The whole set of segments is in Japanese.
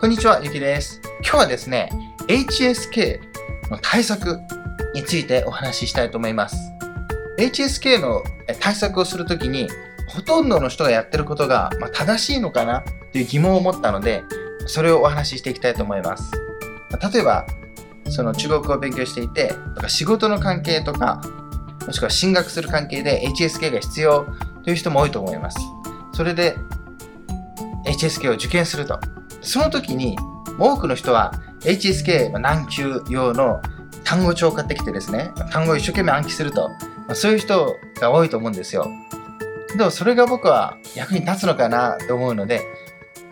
こんにちは、ゆきです。今日はですね、HSK の対策についてお話ししたいと思います。HSK の対策をするときに、ほとんどの人がやってることが、ま、正しいのかなという疑問を持ったので、それをお話ししていきたいと思います。例えば、その中国語を勉強していて、とか仕事の関係とか、もしくは進学する関係で HSK が必要という人も多いと思います。それで HSK を受験すると。その時に多くの人は HSK 難級用の単語帳を買ってきてですね、単語を一生懸命暗記すると、そういう人が多いと思うんですよ。でもそれが僕は役に立つのかなと思うので、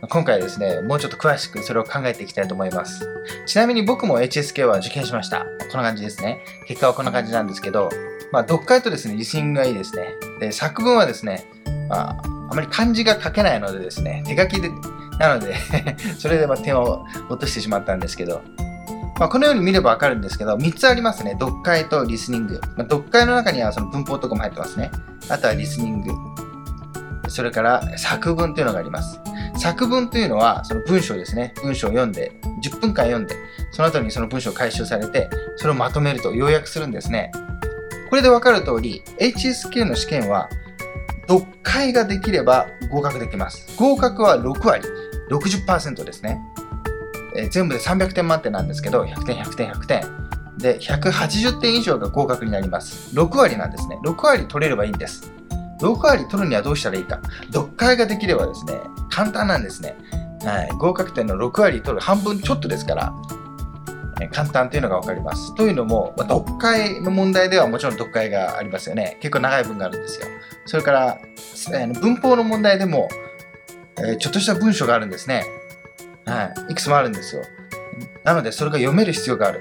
今回ですね、もうちょっと詳しくそれを考えていきたいと思います。ちなみに僕も HSK は受験しました。こんな感じですね。結果はこんな感じなんですけど、まあ、読解とですね、リスニングがいいですね。で、作文はですね、まあ、あまり漢字が書けないのでですね、手書きで、なので それでま点を落としてしまったんですけど、まあ、このように見ればわかるんですけど、3つありますね。読解とリスニング。まあ、読解の中にはその文法とかも入ってますね。あとはリスニング。それから作文というのがあります。作文というのはその文章ですね。文章を読んで、10分間読んで、その後にその文章を回収されて、それをまとめると要約するんですね。これでわかる通り、HSK の試験は、読解ができれば合格できます。合格は6割、60%ですね。えー全部で300点満点なんですけど、100点、100点、100点。で、180点以上が合格になります。6割なんですね。6割取れればいいんです。6割取るにはどうしたらいいか。読解ができればですね、簡単なんですね。はい、合格点の6割取る半分ちょっとですから、簡単というのが分かります。というのも、まあ読解の問題ではもちろん読解がありますよね。結構長い文があるんですよ。それから、えー文法の問題でも、えーちょっとした文章があるんですね。はい。いくつもあるんですよ。なので、それが読める必要がある。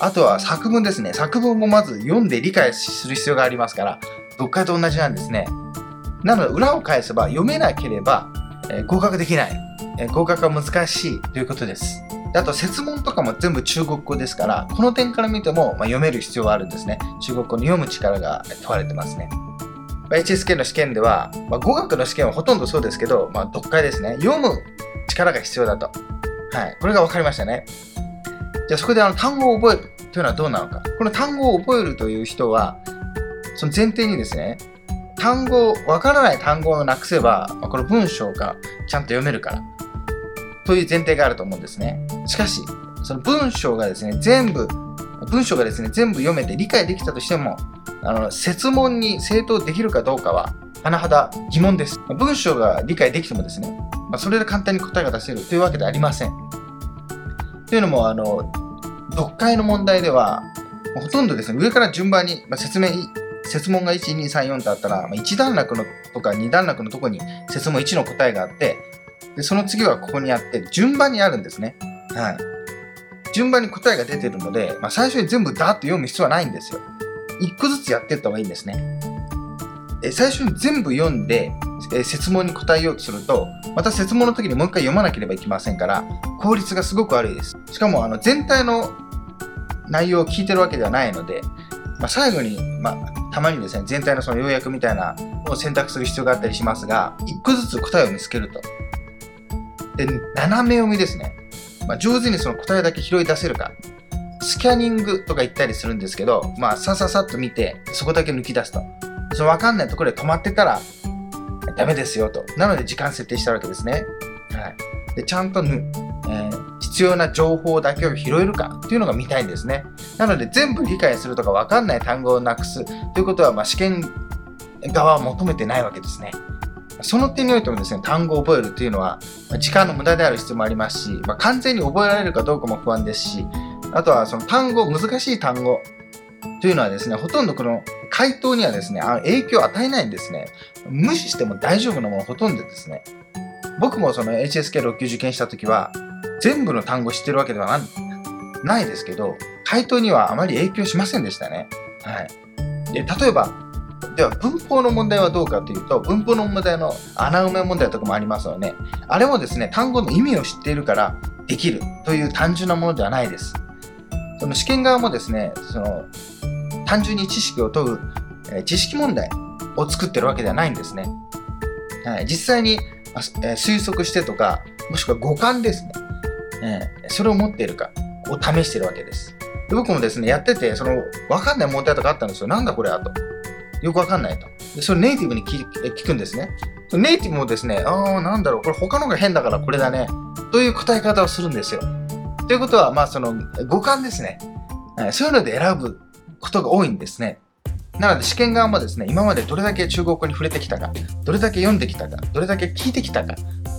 あとは作文ですね。作文もまず読んで理解する必要がありますから、読解と同じなんですね。なので、裏を返せば読めなければ、えー合格できない、え合格は難しいということです。であと、説問とかも全部中国語ですから、この点から見ても、まあ、読める必要はあるんですね。中国語の読む力が問われてますね。HSK の試験では、まあ、語学の試験はほとんどそうですけど、まあ、読解ですね。読む力が必要だと。はい。これが分かりましたね。じゃあそこであの単語を覚えるというのはどうなのか。この単語を覚えるという人は、その前提にですね、単語、わからない単語をなくせば、まあこの文章がちゃんと読めるから。という前提があると思うんですね。しかし、その文章がですね、全部、文章がですね、全部読めて理解できたとしても、あの、説問に正答できるかどうかは、甚だ疑問です。文章が理解できてもですね、まあ、それで簡単に答えが出せるというわけではありません。というのも、あの、読解の問題では、ほとんどですね、上から順番に、まあ、説明、説問が1、2、3、4とあったら、まあ、1段落のとか2段落のとこに説問1の答えがあって、でその次はここにあって、順番にあるんですね。はい。順番に答えが出てるので、まあ、最初に全部ダーッと読む必要はないんですよ。1個ずつやっていった方がいいんですね。え最初に全部読んで、え説問に答えようとすると、また説問の時にもう一回読まなければいけませんから、効率がすごく悪いです。しかも、あの、全体の内容を聞いてるわけではないので、まあ、最後に、まあ、たまにですね、全体のその要約みたいなのを選択する必要があったりしますが、一個ずつ答えを見つけると。で、斜め読みですね。まあ、上手にその答えだけ拾い出せるか。スキャニングとか言ったりするんですけど、まあ、さささっと見て、そこだけ抜き出すと。その分かんないところで止まってたら、ダメですよと。なので時間設定したわけですね。はい。で、ちゃんとぬ、えー必要な情報だけを拾えるかっていうのが見たいんですね。なので全部理解するとか分かんない単語をなくすということは、まあ、試験側は求めてないわけですね。その点においてもですね、単語を覚えるというのは、時間の無駄である必要もありますし、まあ、完全に覚えられるかどうかも不安ですし、あとはその単語、難しい単語というのはですね、ほとんどこの回答にはですね、影響を与えないんですね。無視しても大丈夫なものほとんどですね。僕もその HSK6 級受験した時は、全部の単語知ってるわけではないですけど、回答にはあまり影響しませんでしたね。はい。で、例えば、では文法の問題はどうかというと、文法の問題の穴埋め問題とかもありますよね。あれもですね、単語の意味を知っているからできるという単純なものではないです。その試験側もですね、その単純に知識を問う、え知識問題を作ってるわけではないんですね。はい、実際にえ推測してとか、もしくは五感ですね。えー、それを持っているかを試してるわけです。で僕もですね、やってて、その、わかんない問題とかあったんですよ。なんだこれはと。よくわかんないと。でそれネイティブに聞聞くんですね。ネイティブもですね、ああ、なんだろう、これ他のが変だからこれだね。という答え方をするんですよ。ということは、まあ、その、五感ですね。そういうので選ぶことが多いんですね。なので試験側もですね、今までどれだけ中国語に触れてきたか、どれだけ読んできたか、どれだけ聞いてきたか、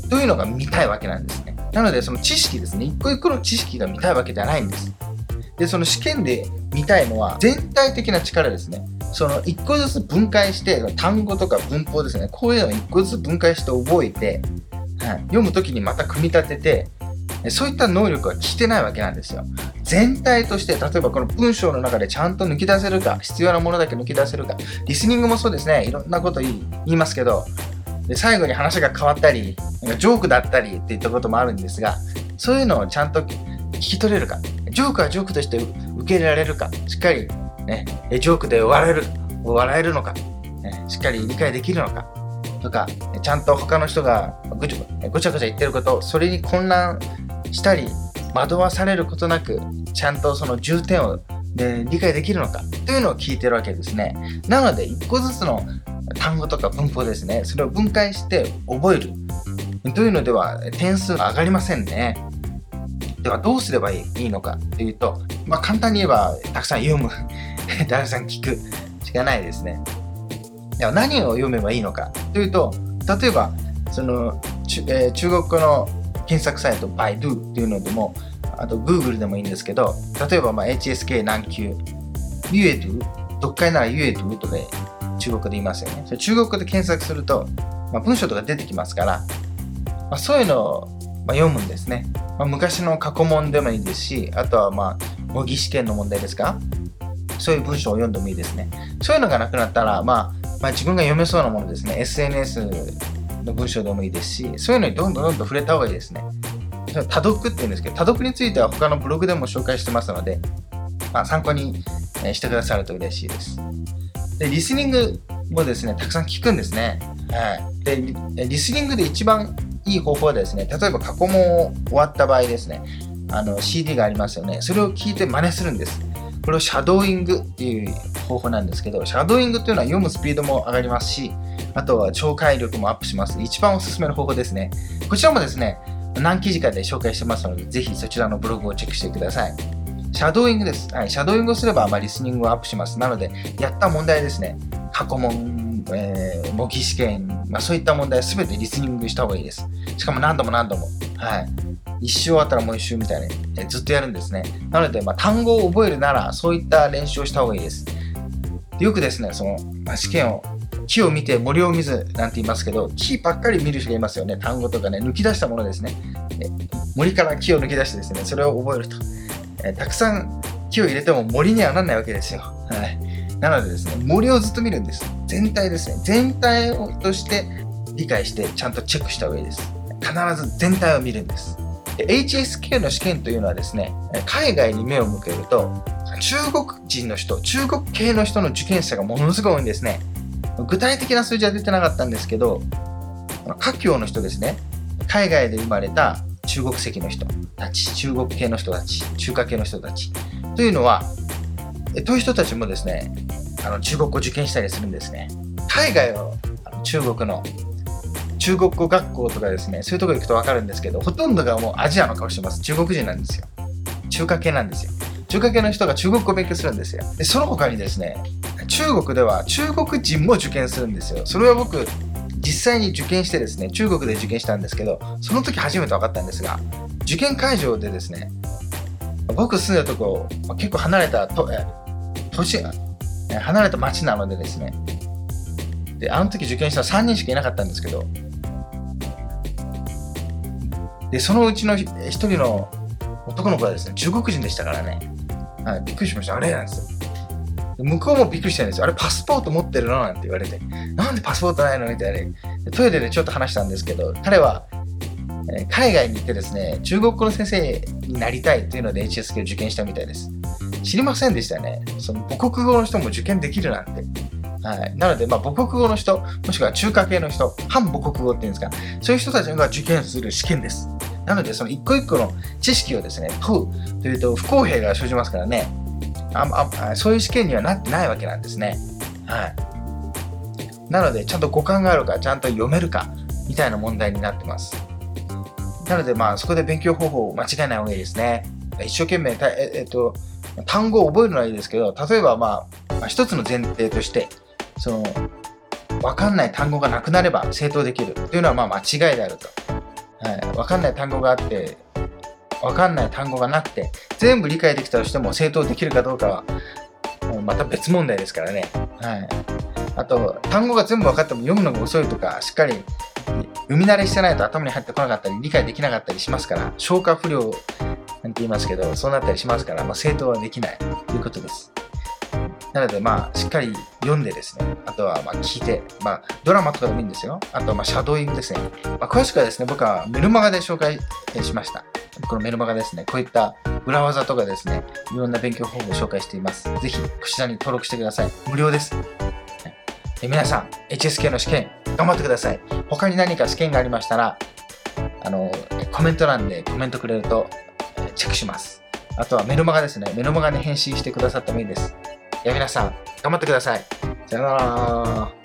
というのが見たいわけなんですね。なので、その知識ですね、一個一個の知識が見たいわけじゃないんです。で、その試験で見たいのは全体的な力ですね。その一個ずつ分解して、単語とか文法ですね、こういうのを一個ずつ分解して覚えて、はい、読むときにまた組み立てて、そういった能力は聞いてないわけなんですよ。全体として、例えばこの文章の中でちゃんと抜き出せるか、必要なものだけ抜き出せるか、リスニングもそうですね、いろんなこと言いますけど、で最後に話が変わったり、なんかジョークだったりっていったこともあるんですが、そういうのをちゃんと聞き取れるか、ジョークはジョークとして受け入れられるか、しっかり、ね、ジョークで笑える、笑えるのか、ね、しっかり理解できるのか、とか、ちゃんと他の人がぐちゃごちゃごちゃ言ってること、それに混乱したり、惑わされることなく、ちゃんとその重点を、ね、理解できるのかというのを聞いてるわけですね。なので、一個ずつの単語とか文法ですね、それを分解して覚えるというのでは点数が上がりませんね。ではどうすればいいのかというと、まあ、簡単に言えばたくさん読む、たくさん聞くしかないですね。では何を読めばいいのかというと、例えばその、えー、中国語の検索サイト Baidu っていうのでも、あと Google でもいいんですけど、例えばまあ HSK 何級、ユエドゥ、読解ならユエドゥとか中国で言いますよね。それ中国語で検索すると、まあ、文章とか出てきますから、まあ、そういうのを、まあ、読むんですね。まあ、昔の過去問でもいいですし、あとはまあ模擬試験の問題ですか？そういう文章を読んでもいいですね。そういうのがなくなったら、まあ、まあ、自分が読めそうなものですね。SNS の文章でもいいですし、そういうのにどんどんどんどん触れた方がいいですね。多読って言うんですけど、多読については他のブログでも紹介してますので、まあ、参考にしてくださると嬉しいです。で、リスニングもですね、たくさん聞くんですね。はい。で、リスニングで一番いい方法はですね、例えば過去問を終わった場合ですね、あの CD がありますよね。それを聞いて真似するんです。これをシャドーイングっていう方法なんですけど、シャドーイングっていうのは読むスピードも上がりますし、あとは聴解力もアップします。一番おすすめの方法ですね。こちらもですね、何記事かで紹介してますので、ぜひそちらのブログをチェックしてください。シャドーイングです。はい、シャドーイングをすれば、まあ、リスニングをアップします。なので、やった問題ですね。過去問、えー、模擬試験、まあ、そういった問題すべてリスニングした方がいいです。しかも何度も何度も。はい。一周終わったらもう一周みたいに、え、ずっとやるんですね。なので、まあ、単語を覚えるなら、そういった練習をした方がいいです。よくですね、その、まあ、試験を木を見て森を見ずなんて言いますけど、木ばっかり見る人がいますよね。単語とかね、抜き出したものですね。森から木を抜き出してですね、それを覚えると。えたくさん木を入れても森にはならないわけですよ。はい。なのでですね、森をずっと見るんです。全体ですね。全体をとして理解してちゃんとチェックした方がいいです。必ず全体を見るんです。HSK の試験というのはですね、海外に目を向けると、中国人の人、中国系の人の受験者がものすごい多いんですね。具体的な数字は出てなかったんですけど、華僑の人ですね、海外で生まれた中国籍の人たち、中国系の人たち、中華系の人たちというのは、という人たちもですね、あの中国語受験したりするんですね。海外を中国の中国語学校とかですね、そういうところ行くと分かるんですけど、ほとんどがもうアジアの顔してます。中国人なんですよ。中華系なんですよ。中華系の人が中国語を勉強するんですよ。で、その他にですね、中国では中国人も受験するんですよ。それは僕、実際に受験してですね、中国で受験したんですけど、その時初めて分かったんですが、受験会場でですね、僕住んでるとこ、結構離れたと、え都市、離れた町なのでですね、で、あの時受験したの3人しかいなかったんですけど、で、そのうちの1人の男の子はですね、中国人でしたからね、はい、びっくりしました。あれ？なんですよ。向こうもびっくりしたんですよ。あれ、パスポート持ってるの？なんて言われて。なんでパスポートないの？みたいな。トイレでちょっと話したんですけど、彼は、海外に行ってですね、中国語の先生になりたいっていうので HSK を受験したみたいです。知りませんでしたね。その母国語の人も受験できるなんて。はい、なので、まあ、母国語の人、もしくは中華系の人、反母国語っていうんですか、そういう人たちが受験する試験です。なので、その一個一個の知識をですね、問うというと不公平が生じますからね、ああそういう試験にはなってないわけなんですね。はい。なので、ちゃんと五感があるか、ちゃんと読めるか、みたいな問題になってます。なので、まあ、そこで勉強方法を間違えない方がいいですね。一生懸命、ええっと、単語を覚えるのはいいですけど、例えば、まあ、まあ、一つの前提として、その、わかんない単語がなくなれば正答できるというのはまあ間違いであると。はい、わかんない単語があって、わかんない単語がなくて、全部理解できたとしても正答できるかどうかは、また別問題ですからね。はい。あと、単語が全部分かっても読むのが遅いとか、しっかり読み慣れしてないと頭に入ってこなかったり、理解できなかったりしますから、消化不良なんて言いますけど、そうなったりしますから、まあ、正答はできないということです。なので、まあ、しっかり読んでですね、あとはま聞いて、まあ、ドラマとかでもいいんですよ。あとはまあシャドーイングですね。まあ、詳しくはですね、僕はメルマガで紹介しました。このメルマガですね、こういった裏技とかですね、いろんな勉強方法を紹介しています。ぜひ、こちらに登録してください。無料です。で皆さん、HSK の試験、頑張ってください。他に何か試験がありましたら、あの、コメント欄でコメントくれるとチェックします。あとはメルマガですね。メルマガに返信してくださってもいいです。や皆さん、頑張ってください。さよなら。